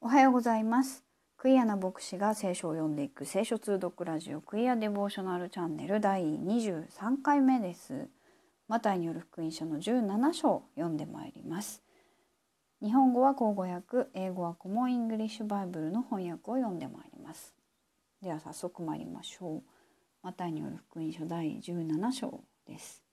おはようございます。クイアな牧師が聖書を読んでいく聖書通読ラジオクイアデボーショナルチャンネル第23回目です。マタイによる福音書の17章を読んでまいります。日本語は口語訳、英語はコモンイングリッシュバイブルの翻訳を読んでまいります。では早速参りましょう。マタイによる福音書第17章です。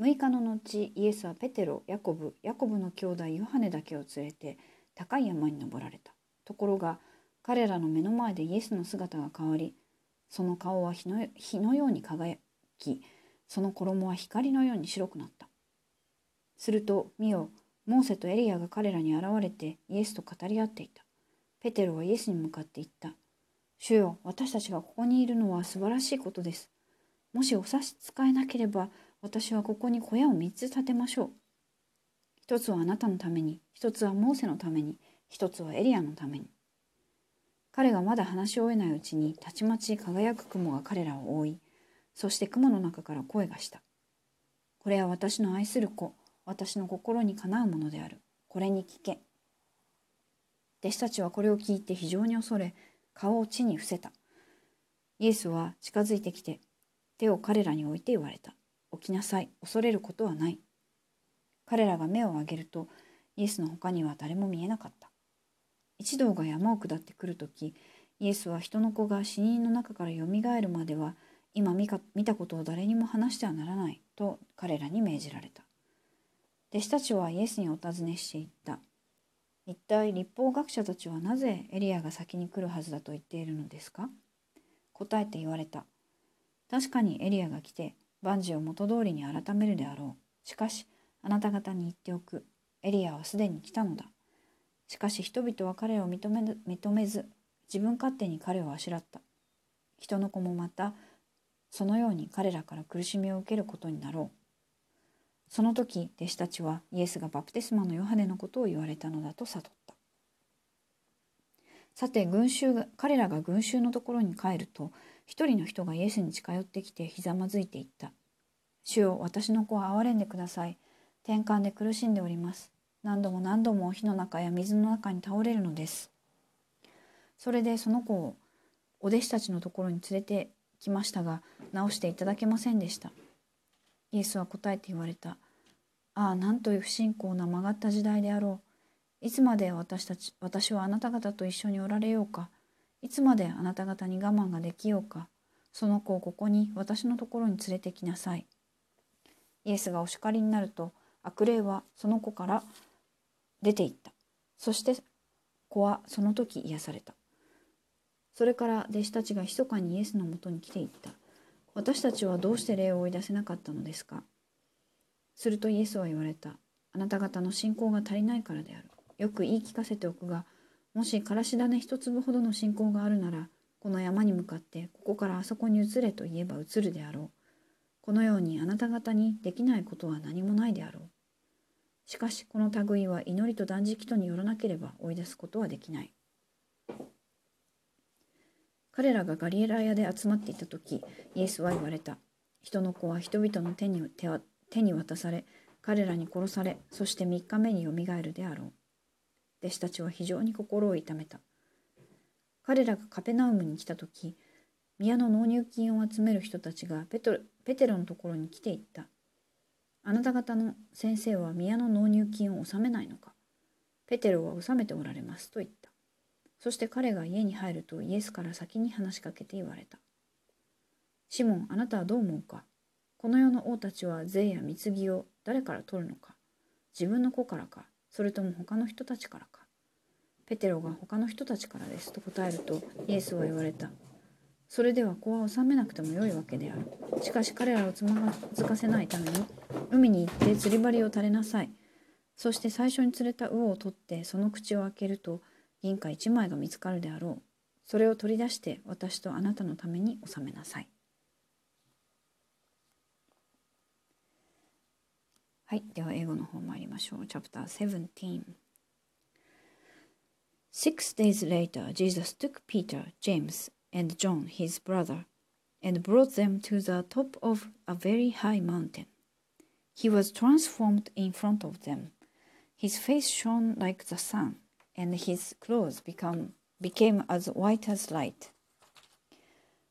6日の後イエスはペテロヤコブヤコブの兄弟ヨハネだけを連れて高い山に登られた。ところが彼らの目の前でイエスの姿が変わりその顔は火の火のように輝きその衣は光のように白くなった。すると見よモーセとエリアが彼らに現れてイエスと語り合っていた。ペテロはイエスに向かって言った。主よ私たちがここにいるのは素晴らしいことです。もしお差し支えなければ私はここに小屋を3つ建てましょう。一つはあなたのために、一つはモーセのために、一つはエリアのために。彼がまだ話し終えないうちに、たちまち輝く雲が彼らを覆い、そして雲の中から声がした。これは私の愛する子、私の心にかなうものである。これに聞け。弟子たちはこれを聞いて非常に恐れ、顔を地に伏せた。イエスは近づいてきて、手を彼らに置いて言われた。起きなさい、恐れることはない。彼らが目を上げると、イエスの他には誰も見えなかった。一同が山を下ってくるとき、イエスは人の子が死人の中からよみがえるまでは、今見か見たことを誰にも話してはならないと彼らに命じられた。弟子たちはイエスにお尋ねしていった。一体立法学者たちはなぜエリアが先に来るはずだと言っているのですか？答えて言われた。確かにエリアが来て万事を元通りに改めるであろう。しかし、あなた方に言っておく。エリアはすでに来たのだ。しかし人々は彼を認め認めず、自分勝手に彼をあしらった。人の子もまた、そのように彼らから苦しみを受けることになろう。その時、弟子たちはイエスがバプテスマのヨハネのことを言われたのだと悟った。さて、群衆が、彼らが群衆のところに帰ると、一人の人がイエスに近寄ってきてひざまずいていった。主よ、私の子を憐れんでください。転換で苦しんでおります。何度も何度も火の中や水の中に倒れるのです。それでその子をお弟子たちのところに連れてきましたが、治していただけませんでした。イエスは答えて言われた。ああ、なんという不信仰な曲がった時代であろう。いつまで私たち、私はあなた方と一緒におられようか？いつまであなた方に我慢ができようか？その子をここに私のところに連れてきなさい。イエスがお叱りになると悪霊はその子から出ていった。そして子はその時癒された。それから弟子たちが密かにイエスのもとに来ていった。私たちはどうして霊を追い出せなかったのですか？するとイエスは言われた。あなた方の信仰が足りないからである。よく言い聞かせておくが、もしからし種一粒ほどの信仰があるなら、この山に向かってここからあそこに移れと言えば移るであろう。このようにあなた方にできないことは何もないであろう。しかしこの類は祈りと断食とによらなければ追い出すことはできない。彼らがガリエラヤで集まっていた時、イエスは言われた。人の子は人々の手に手手に渡され、彼らに殺され、そして3日目によみがえるであろう。弟子たちは非常に心を痛めた。彼らがカペナウムに来た時、宮の納入金を集める人たちがペトペテロのところに来ていった。あなた方の先生は宮の納入金を納めないのかペテロは納めておられますと言った。そして彼が家に入るとイエスから先に話しかけて言われた。シモン、あなたはどう思うかこの世の王たちは税や貢ぎを誰から取るのか自分の子からかそれとも他の人たちからかペテロが他の人たちからですと答えるとイエスは言われた。それでは子は納めなくてもよいわけである。しかし彼らをつまずかせないために海に行って釣り針を垂れなさい。そして最初に釣れた魚を取ってその口を開けると銀貨一枚が見つかるであろう。それを取り出して私とあなたのために納めなさい。はい、では英語の方参りましょう。チャプター17。Six days later, Jesus took Peter, James, and John, his brother, and brought them to the top of a very high mountain. He was transformed in front of them. His face shone like the sun, and his clothes become, became as white as light.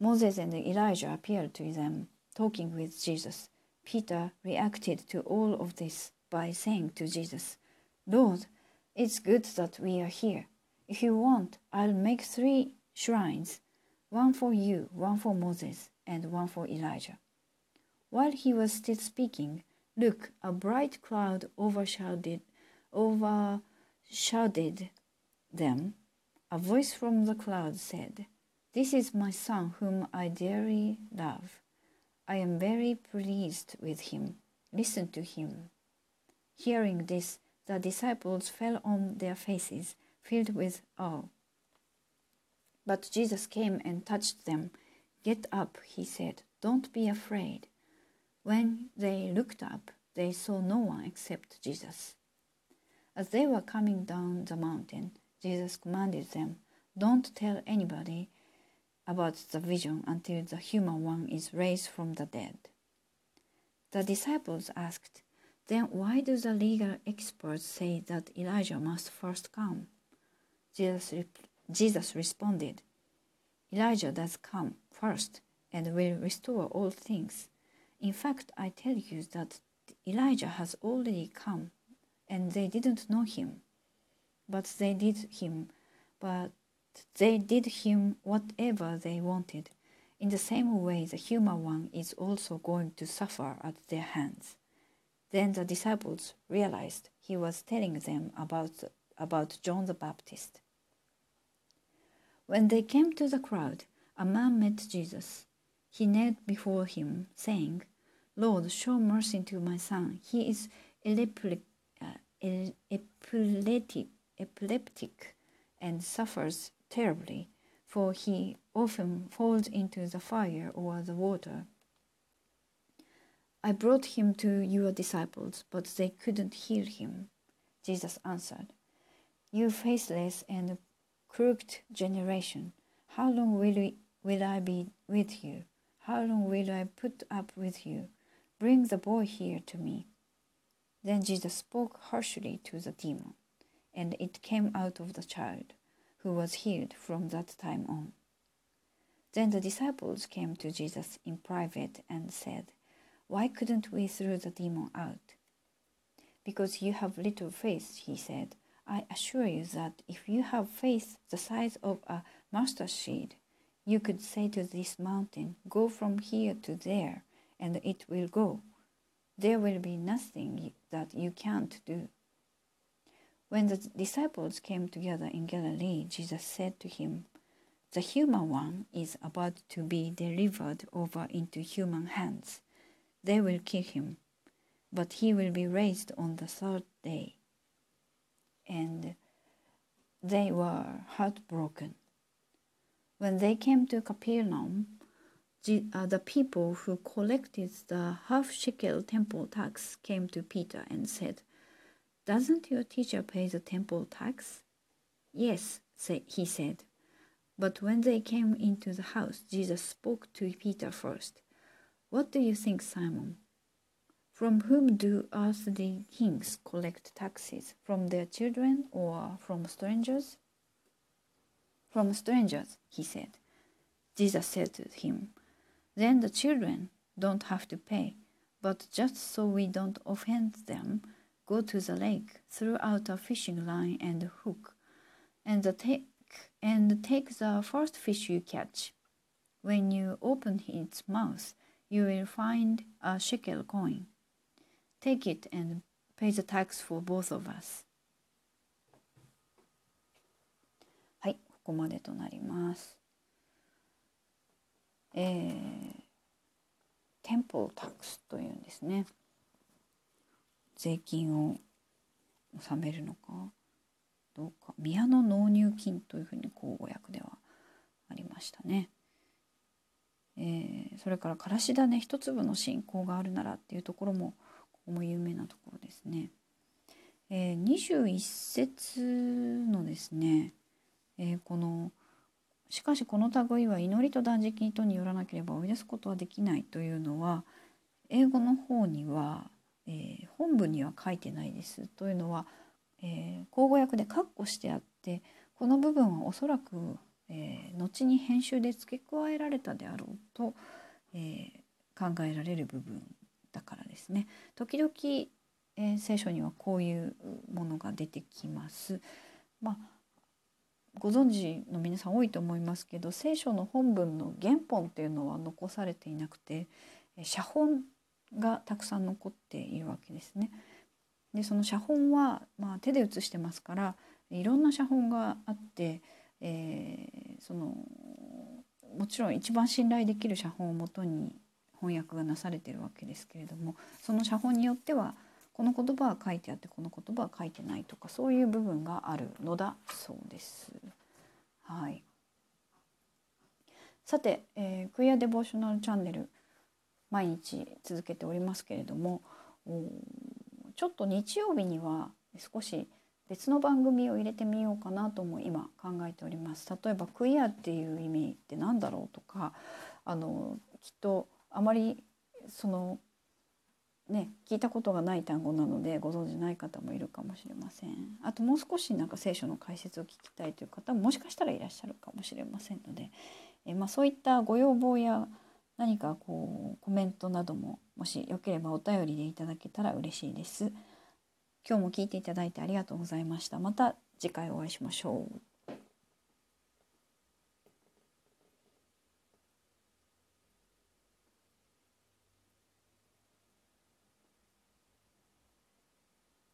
Moses and Elijah appeared to them, talking with Jesus. Peter reacted to all of this by saying to Jesus, Lord, it's good that we are here. If you want, I'll make three shrines one for you, one for Moses, and one for Elijah. While he was still speaking, look, a bright cloud overshadowed, overshadowed them. A voice from the cloud said, This is my son whom I dearly love. I am very pleased with him. Listen to him. Hearing this, the disciples fell on their faces, filled with awe. But Jesus came and touched them. Get up, he said. Don't be afraid. When they looked up, they saw no one except Jesus. As they were coming down the mountain, Jesus commanded them, Don't tell anybody about the vision until the human one is raised from the dead. The disciples asked, Then why do the legal experts say that Elijah must first come? Jesus, Jesus responded, Elijah does come first and will restore all things. In fact, I tell you that Elijah has already come, and they didn't know him. But they did him, but they did him whatever they wanted. In the same way, the human one is also going to suffer at their hands. Then the disciples realized he was telling them about, about John the Baptist. When they came to the crowd, a man met Jesus. He knelt before him, saying, Lord, show mercy to my son. He is epileptic, uh, epileptic, and suffers terribly, for he often falls into the fire or the water. I brought him to your disciples, but they couldn't heal him. Jesus answered, You faithless and crooked generation, how long will, we, will I be with you? How long will I put up with you? Bring the boy here to me. Then Jesus spoke harshly to the demon, and it came out of the child, who was healed from that time on. Then the disciples came to Jesus in private and said, Why couldn't we throw the demon out? Because you have little faith, he said. I assure you that if you have faith the size of a mustard seed, you could say to this mountain, Go from here to there, and it will go. There will be nothing that you can't do. When the disciples came together in Galilee, Jesus said to him, The human one is about to be delivered over into human hands. They will kill him, but he will be raised on the third day. And they were heartbroken. When they came to Capernaum, uh, the people who collected the half shekel temple tax came to Peter and said, Doesn't your teacher pay the temple tax? Yes, he said. But when they came into the house, Jesus spoke to Peter first. What do you think, Simon? From whom do earthly kings collect taxes? From their children or from strangers? From strangers, he said. Jesus said to him, Then the children don't have to pay, but just so we don't offend them, go to the lake, throw out a fishing line and hook, and take and take the first fish you catch. When you open its mouth, you will find a shekel coin. Take it and pay the tax for both of us. はい、ここまでとなります。えー、テンポタックスというんですね。税金を納めるのかどうか宮の納入金というふうに口語訳ではありましたね。えー、それからからし種一粒の信仰があるならっていうところもここも有名なところですね。えー、21節のですね、えー、この「しかしこの類は祈りと断食とによらなければ追い出すことはできない」というのは英語の方には、えー、本文には書いてないです。というのは、え、口語訳で括弧してあってこの部分はおそらく、え、後に編集で付け加えられたであろうと、え、考えられる部分だからですね時々、えー、聖書にはこういうものが出てきます。まあご存知の皆さん多いと思いますけど聖書の本文の原本っていうのは残されていなくて写本がたくさん残っているわけですね。でその写本は、まあ、手で写してますからいろんな写本があって、えー、そのもちろん一番信頼できる写本をもとに翻訳がなされてるわけですけれどもその写本によってはこの言葉は書いてあってこの言葉は書いてないとかそういう部分があるのだそうです。はい、さて、えー、クイアデボーショナルチャンネル毎日続けておりますけれどもちょっと日曜日には少し別の番組を入れてみようかなとも今考えております。例えばクイアっていう意味って何だろうとかあのきっとあまりそのね聞いたことがない単語なのでご存じない方もいるかもしれません。あともう少しなんか聖書の解説を聞きたいという方ももしかしたらいらっしゃるかもしれませんので、えまあ、そういったご要望や何かこうコメントなどももしよければお便りでいただけたら嬉しいです。今日も聞いていただいてありがとうございました。また次回お会いしましょう。